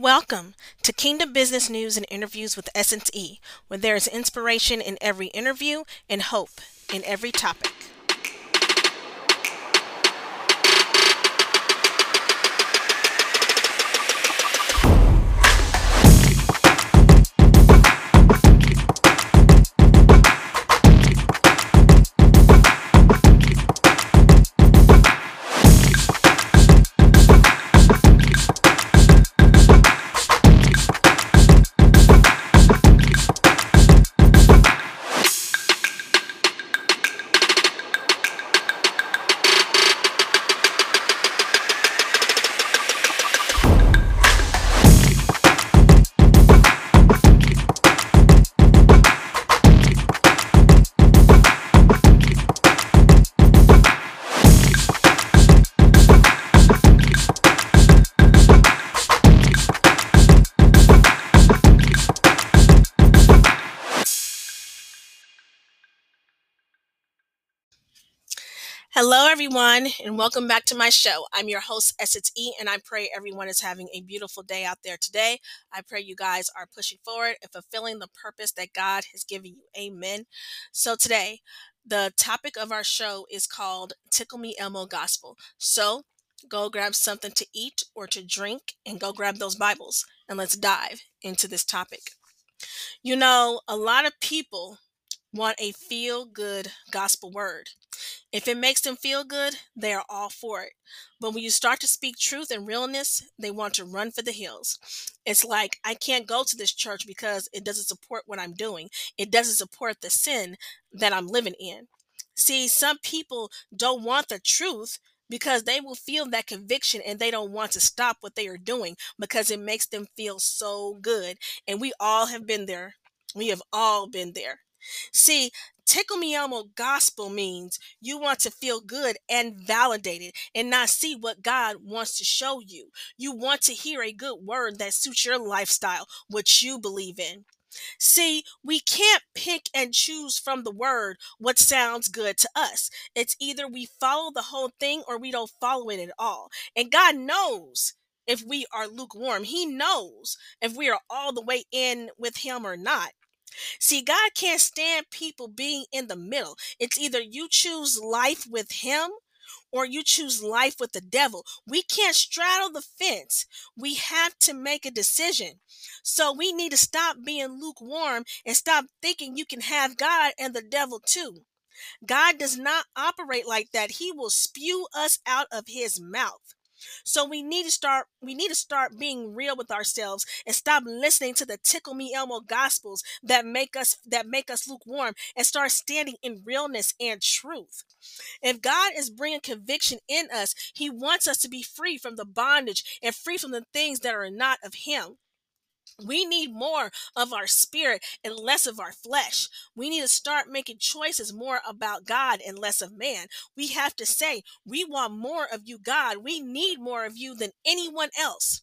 Welcome to Kingdom Business News and Interviews with Essence E, where there is inspiration in every interview and hope in every topic. Everyone, and welcome back to my show. I'm your host, Essence E, and I pray everyone is having a beautiful day out there today. I pray you guys are pushing forward and fulfilling the purpose that God has given you. Amen. So, today, the topic of our show is called Tickle Me Elmo Gospel. So, go grab something to eat or to drink and go grab those Bibles, and let's dive into this topic. You know, a lot of people want a feel good gospel word. If it makes them feel good, they are all for it. But when you start to speak truth and realness, they want to run for the hills. It's like, I can't go to this church because it doesn't support what I'm doing, it doesn't support the sin that I'm living in. See, some people don't want the truth because they will feel that conviction and they don't want to stop what they are doing because it makes them feel so good. And we all have been there. We have all been there. See, Tickle Me Elmo gospel means you want to feel good and validated and not see what God wants to show you. You want to hear a good word that suits your lifestyle, what you believe in. See, we can't pick and choose from the word what sounds good to us. It's either we follow the whole thing or we don't follow it at all. And God knows if we are lukewarm, He knows if we are all the way in with Him or not. See, God can't stand people being in the middle. It's either you choose life with Him or you choose life with the devil. We can't straddle the fence. We have to make a decision. So we need to stop being lukewarm and stop thinking you can have God and the devil too. God does not operate like that. He will spew us out of his mouth. So we need to start we need to start being real with ourselves and stop listening to the tickle me elmo gospels that make us that make us lukewarm and start standing in realness and truth. If God is bringing conviction in us, he wants us to be free from the bondage and free from the things that are not of him. We need more of our spirit and less of our flesh. We need to start making choices more about God and less of man. We have to say, We want more of you, God. We need more of you than anyone else.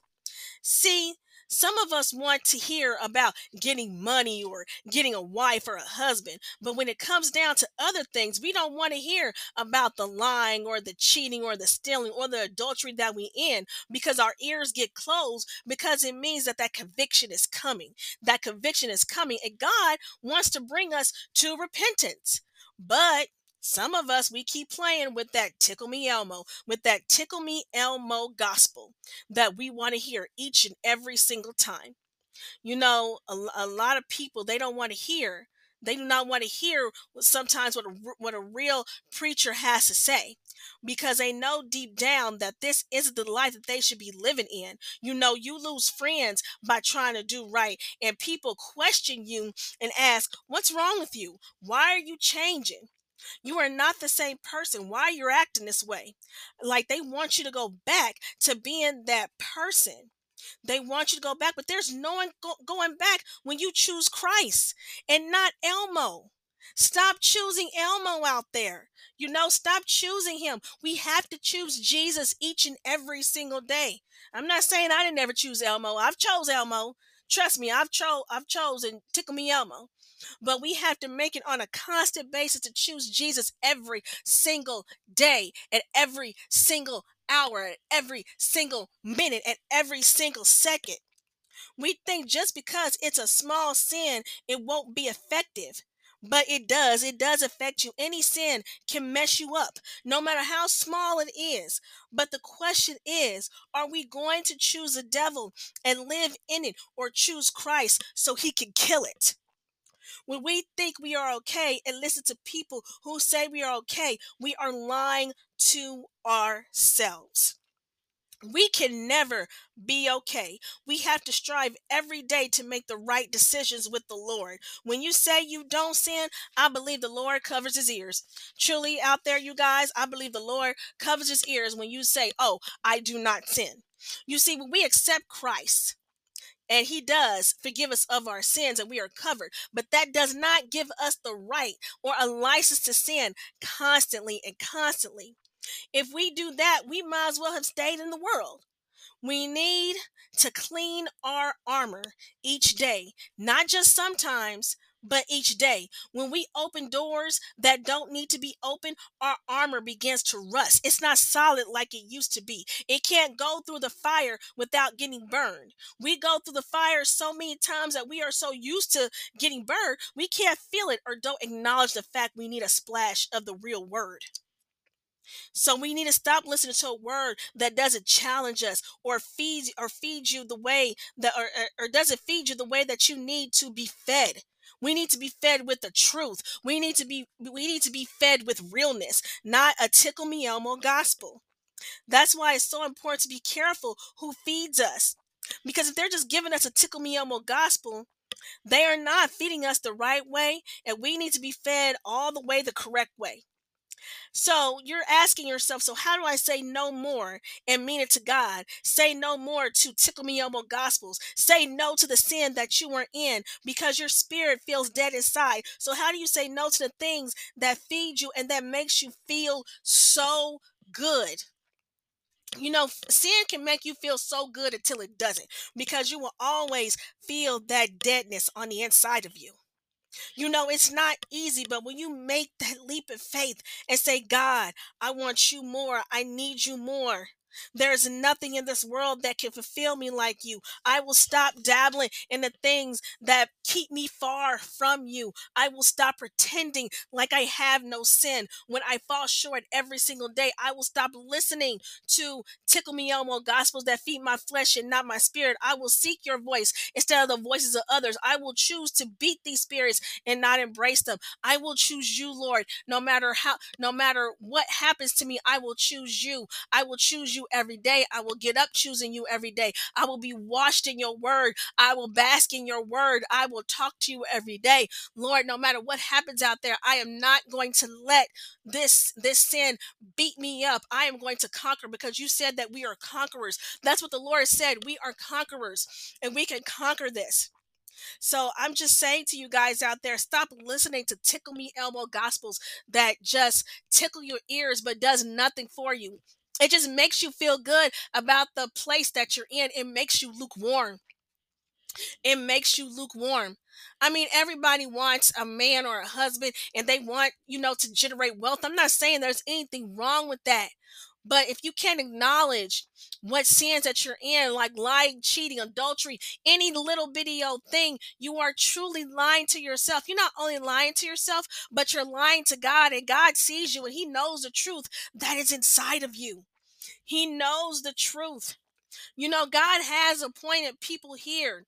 See, some of us want to hear about getting money or getting a wife or a husband, but when it comes down to other things, we don't want to hear about the lying or the cheating or the stealing or the adultery that we in because our ears get closed because it means that that conviction is coming. That conviction is coming and God wants to bring us to repentance. But some of us, we keep playing with that tickle me Elmo, with that tickle me Elmo gospel that we want to hear each and every single time. You know, a, a lot of people, they don't want to hear. They do not want to hear sometimes what a, what a real preacher has to say because they know deep down that this isn't the life that they should be living in. You know, you lose friends by trying to do right, and people question you and ask, What's wrong with you? Why are you changing? You are not the same person. Why you're acting this way? Like they want you to go back to being that person. They want you to go back, but there's no one go- going back when you choose Christ and not Elmo. Stop choosing Elmo out there. You know, stop choosing him. We have to choose Jesus each and every single day. I'm not saying I didn't ever choose Elmo. I've chose Elmo. Trust me, I've chose I've chosen Tickle Me Elmo. But we have to make it on a constant basis to choose Jesus every single day and every single hour, at every single minute, at every single second. We think just because it's a small sin, it won't be effective. But it does. It does affect you. Any sin can mess you up, no matter how small it is. But the question is are we going to choose the devil and live in it or choose Christ so he can kill it? When we think we are okay and listen to people who say we are okay, we are lying to ourselves. We can never be okay. We have to strive every day to make the right decisions with the Lord. When you say you don't sin, I believe the Lord covers his ears. Truly, out there, you guys, I believe the Lord covers his ears when you say, Oh, I do not sin. You see, when we accept Christ, and he does forgive us of our sins and we are covered but that does not give us the right or a license to sin constantly and constantly if we do that, we might as well have stayed in the world. We need to clean our armor each day, not just sometimes, but each day. When we open doors that don't need to be open, our armor begins to rust. It's not solid like it used to be. It can't go through the fire without getting burned. We go through the fire so many times that we are so used to getting burned, we can't feel it or don't acknowledge the fact we need a splash of the real word. So we need to stop listening to a word that doesn't challenge us or feed or feed you the way that or, or, or doesn't feed you the way that you need to be fed. We need to be fed with the truth. We need to be we need to be fed with realness, not a tickle me Elmo gospel. That's why it's so important to be careful who feeds us. Because if they're just giving us a tickle me Elmo gospel, they are not feeding us the right way, and we need to be fed all the way the correct way. So you're asking yourself, so how do I say no more and mean it to God? Say no more to Tickle Me Elmo Gospels. Say no to the sin that you were in because your spirit feels dead inside. So how do you say no to the things that feed you and that makes you feel so good? You know, sin can make you feel so good until it doesn't because you will always feel that deadness on the inside of you. You know, it's not easy, but when you make that leap of faith and say, God, I want you more, I need you more. There's nothing in this world that can fulfill me like you. I will stop dabbling in the things that keep me far from you. I will stop pretending like I have no sin when I fall short every single day. I will stop listening to tickle me Elmo gospels that feed my flesh and not my spirit. I will seek your voice instead of the voices of others. I will choose to beat these spirits and not embrace them. I will choose you, Lord, no matter how, no matter what happens to me, I will choose you. I will choose you every day. I will get up choosing you every day. I will be washed in your word. I will bask in your word. I will talk to you every day. Lord, no matter what happens out there, I am not going to let this this sin beat me up. I am going to conquer because you said that we are conquerors. That's what the Lord said. We are conquerors and we can conquer this. So I'm just saying to you guys out there, stop listening to tickle me Elmo gospels that just tickle your ears but does nothing for you. It just makes you feel good about the place that you're in. It makes you lukewarm. It makes you lukewarm. I mean, everybody wants a man or a husband and they want, you know, to generate wealth. I'm not saying there's anything wrong with that. But if you can't acknowledge what sins that you're in, like lying, cheating, adultery, any little bitty old thing, you are truly lying to yourself. You're not only lying to yourself, but you're lying to God, and God sees you and He knows the truth that is inside of you. He knows the truth. You know, God has appointed people here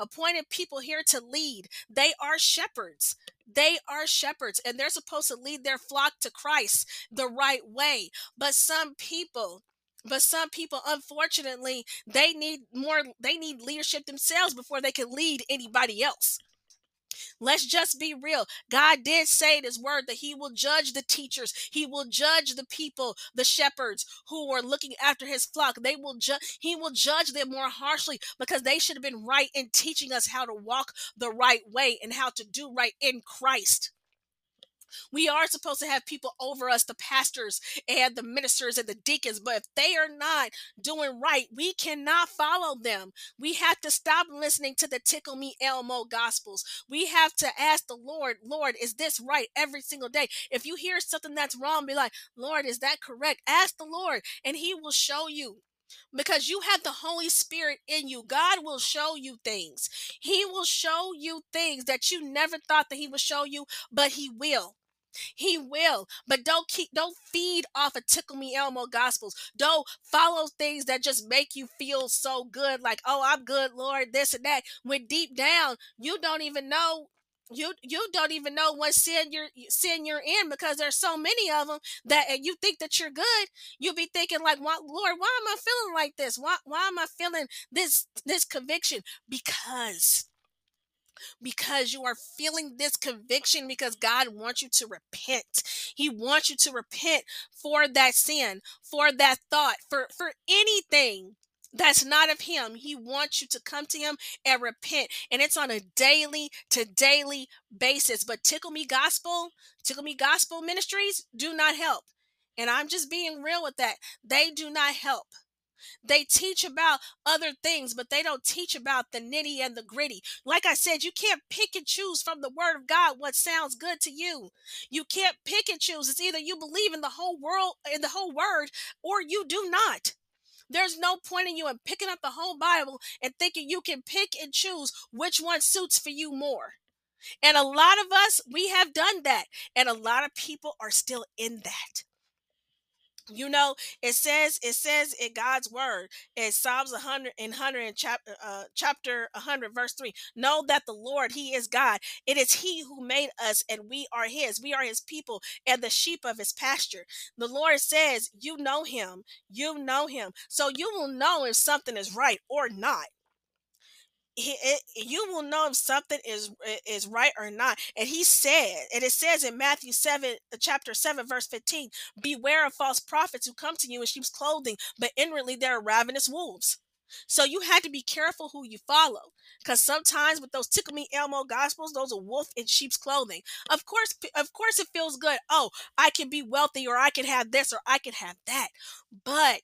appointed people here to lead. They are shepherds. They are shepherds and they're supposed to lead their flock to Christ the right way. But some people, but some people unfortunately they need more they need leadership themselves before they can lead anybody else Let's just be real. God did say in his word that he will judge the teachers. He will judge the people, the shepherds who are looking after his flock. They will judge he will judge them more harshly because they should have been right in teaching us how to walk the right way and how to do right in Christ. We are supposed to have people over us, the pastors and the ministers and the deacons, but if they are not doing right, we cannot follow them. We have to stop listening to the tickle me Elmo gospels. We have to ask the Lord, Lord, is this right every single day? If you hear something that's wrong, be like, Lord, is that correct? Ask the Lord and he will show you. because you have the Holy Spirit in you. God will show you things. He will show you things that you never thought that he would show you, but he will. He will, but don't keep, don't feed off of Tickle Me Elmo gospels. Don't follow things that just make you feel so good, like oh I'm good, Lord, this and that. When deep down you don't even know you you don't even know what sin you're sin you're in because there's so many of them that and you think that you're good you'll be thinking like why, lord why am i feeling like this why, why am i feeling this this conviction because because you are feeling this conviction because God wants you to repent. He wants you to repent for that sin, for that thought, for for anything that's not of him. He wants you to come to him and repent. And it's on a daily to daily basis. But Tickle Me Gospel, Tickle Me Gospel Ministries do not help. And I'm just being real with that. They do not help. They teach about other things, but they don't teach about the nitty and the gritty. Like I said, you can't pick and choose from the word of God what sounds good to you. You can't pick and choose. It's either you believe in the whole world, in the whole word, or you do not. There's no point in you in picking up the whole Bible and thinking you can pick and choose which one suits for you more. And a lot of us, we have done that. And a lot of people are still in that you know it says it says in god's word in psalms 100 and 100 in chapter uh, chapter 100 verse 3 know that the lord he is god. It is he who made us and we are his. We are his people and the sheep of his pasture. The lord says you know him. You know him. So you will know if something is right or not he, it, you will know if something is is right or not. And he said, and it says in Matthew seven, uh, chapter seven, verse fifteen, "Beware of false prophets who come to you in sheep's clothing, but inwardly they are ravenous wolves." So you had to be careful who you follow, because sometimes with those tickle me Elmo gospels, those are wolf in sheep's clothing. Of course, of course, it feels good. Oh, I can be wealthy, or I can have this, or I can have that. But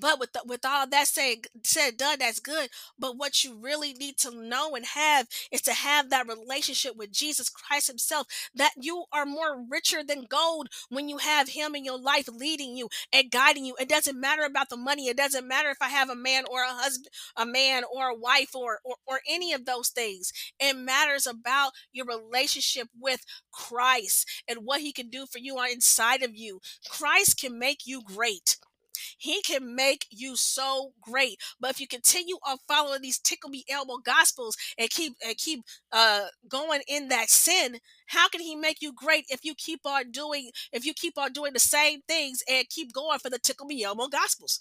but with the, with all that said said done that's good but what you really need to know and have is to have that relationship with jesus christ himself that you are more richer than gold when you have him in your life leading you and guiding you. It doesn't matter about the money. It doesn't matter if i have a man or a husband a man or a wife or or, or any of those things. It matters about your relationship with christ and what he can do for you on inside of you. Christ can make you great he can make you so great. But if you continue on following these tickle me elmo gospels and keep and keep uh going in that sin, how can he make you great if you keep on doing if you keep on doing the same things and keep going for the tickle me elmo gospels?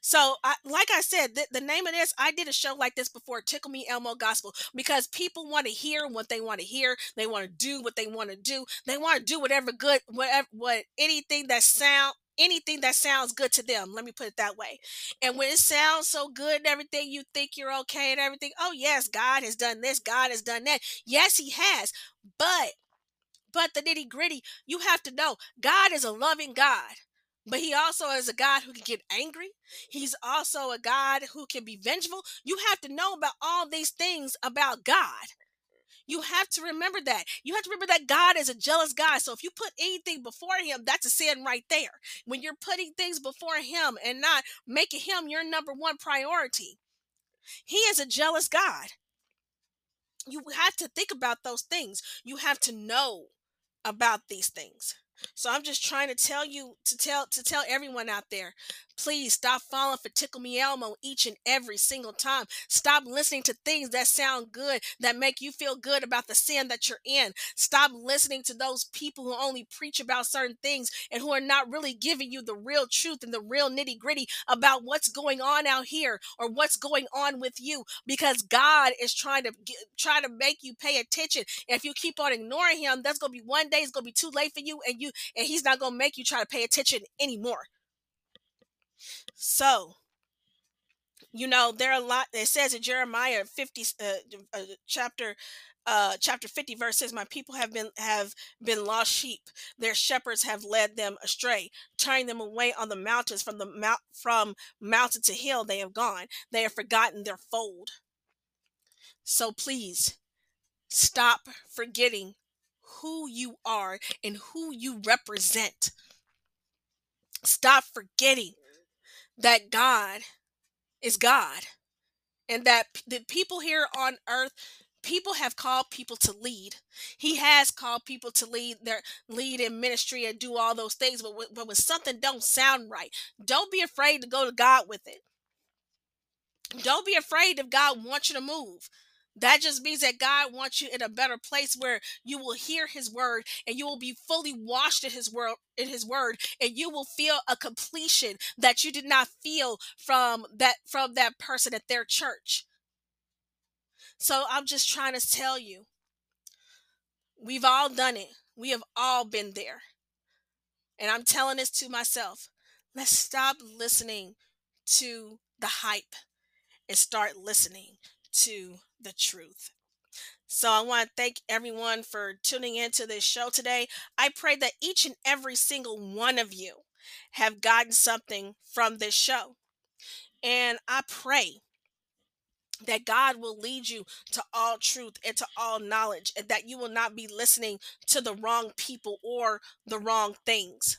So, I, like I said, the, the, name of this, I did a show like this before, Tickle Me Elmo Gospel, because people want to hear what they want to hear. They want to do what they want to do. They want to do whatever good, whatever, what anything that sound anything that sounds good to them. Let me put it that way. And when it sounds so good and everything, you think you're okay and everything. Oh, yes, God has done this, God has done that. Yes, He has. But, but the nitty gritty, you have to know God is a loving God. But he also is a God who can get angry. He's also a God who can be vengeful. You have to know about all these things about God. You have to remember that. You have to remember that God is a jealous God. So if you put anything before him, that's a sin right there. When you're putting things before him and not making him your number one priority, he is a jealous God. You have to think about those things. You have to know about these things. So I'm just trying to tell you to tell to tell everyone out there, please stop falling for Tickle Me Elmo each and every single time. Stop listening to things that sound good, that make you feel good about the sin that you're in. Stop listening to those people who only preach about certain things and who are not really giving you the real truth and the real nitty gritty about what's going on out here or what's going on with you. Because God is trying to get, try to make you pay attention. And if you keep on ignoring Him, that's gonna be one day it's gonna be too late for you, and you and He's not gonna make you try to pay attention anymore. So, you know, there are a lot. It says in Jeremiah 50, uh, uh, chapter uh, chapter 50 verse says my people have been have been lost sheep their shepherds have led them astray turning them away on the mountains from the mount from mountain to hill they have gone they have forgotten their fold so please stop forgetting who you are and who you represent. Stop forgetting that God is God and that the people here on earth people have called people to lead. He has called people to lead their lead in ministry and do all those things but, but when something don't sound right don't be afraid to go to god with it. Don't be afraid if god wants you to move that just means that God wants you in a better place where you will hear his word and you will be fully washed in his word in his word and you will feel a completion that you did not feel from that from that person at their church. So I'm just trying to tell you we've all done it. We have all been there. And I'm telling this to myself. Let's stop listening to the hype and start listening to the truth. So I want to thank everyone for tuning into this show today. I pray that each and every single one of you have gotten something from this show. And I pray that God will lead you to all truth and to all knowledge, and that you will not be listening to the wrong people or the wrong things.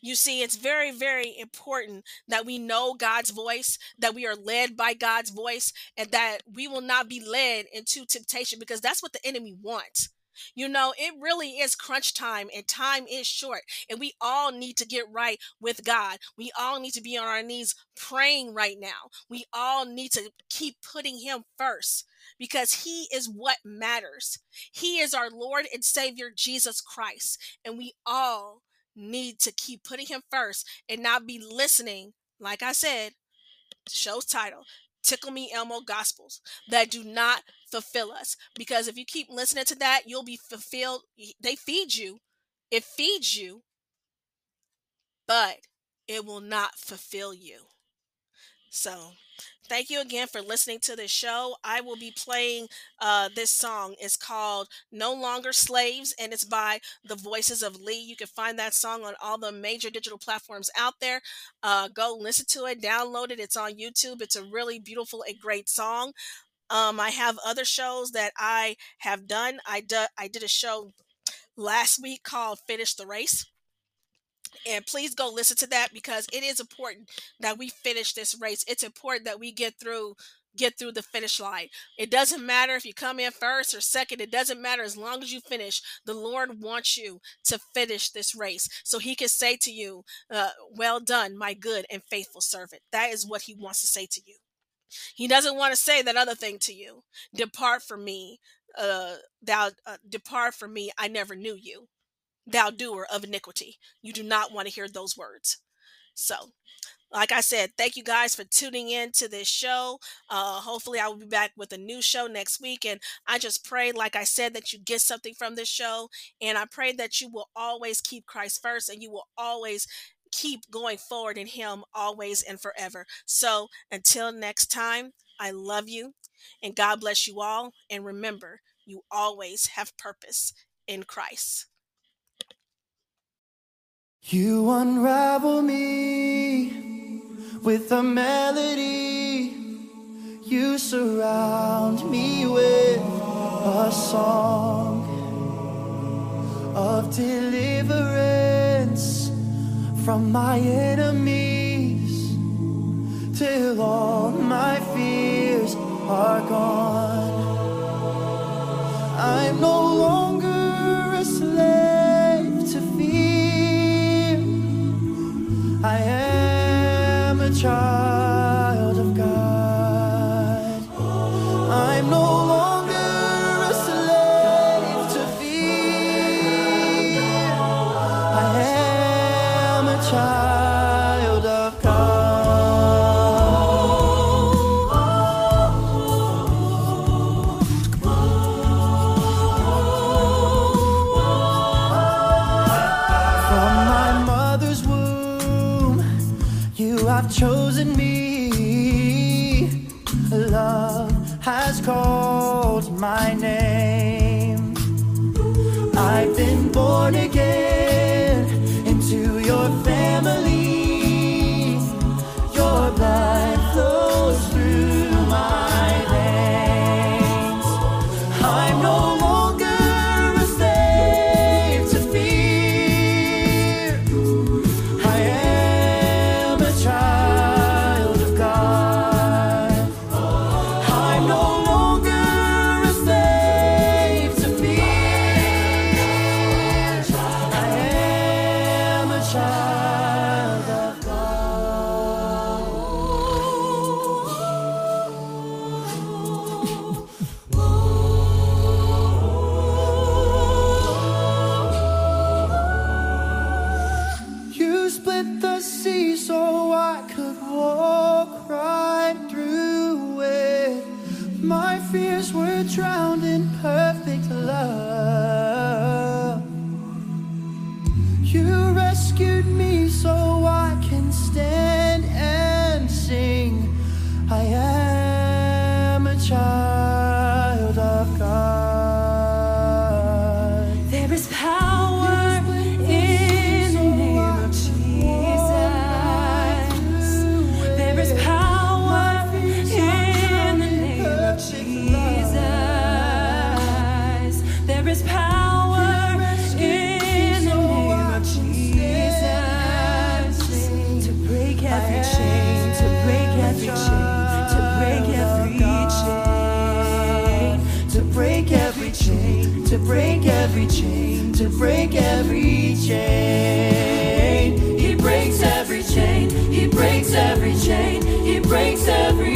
You see, it's very, very important that we know God's voice, that we are led by God's voice, and that we will not be led into temptation because that's what the enemy wants. You know, it really is crunch time and time is short, and we all need to get right with God. We all need to be on our knees praying right now. We all need to keep putting Him first because He is what matters. He is our Lord and Savior, Jesus Christ, and we all need to keep putting him first and not be listening, like I said, show's title, Tickle Me Elmo Gospels, that do not fulfill us. Because if you keep listening to that, you'll be fulfilled. They feed you, it feeds you, but it will not fulfill you. So Thank you again for listening to this show. I will be playing uh, this song. It's called No Longer Slaves, and it's by The Voices of Lee. You can find that song on all the major digital platforms out there. Uh, go listen to it, download it. It's on YouTube. It's a really beautiful and great song. Um, I have other shows that I have done. I, do, I did a show last week called Finish the Race and please go listen to that because it is important that we finish this race. It's important that we get through get through the finish line. It doesn't matter if you come in first or second. It doesn't matter as long as you finish. The lord wants you to finish this race so he can say to you uh, well done my good and faithful servant. That is what he wants to say to you. He doesn't want to say that other thing to you. Depart from me uh, thou uh, depart from me i never knew you thou doer of iniquity. You do not want to hear those words. So, like I said, thank you guys for tuning in to this show. Uh, hopefully, I will be back with a new show next week. And I just pray, like I said, that you get something from this show. And I pray that you will always keep Christ first and you will always keep going forward in Him always and forever. So, until next time, I love you and God bless you all. And remember, you always have purpose in Christ. You unravel me with a melody. You surround me with a song of deliverance from my enemies till all my fears are gone. I'm no longer chosen me. Love has called my name. I've been born again breaks every chain. He breaks every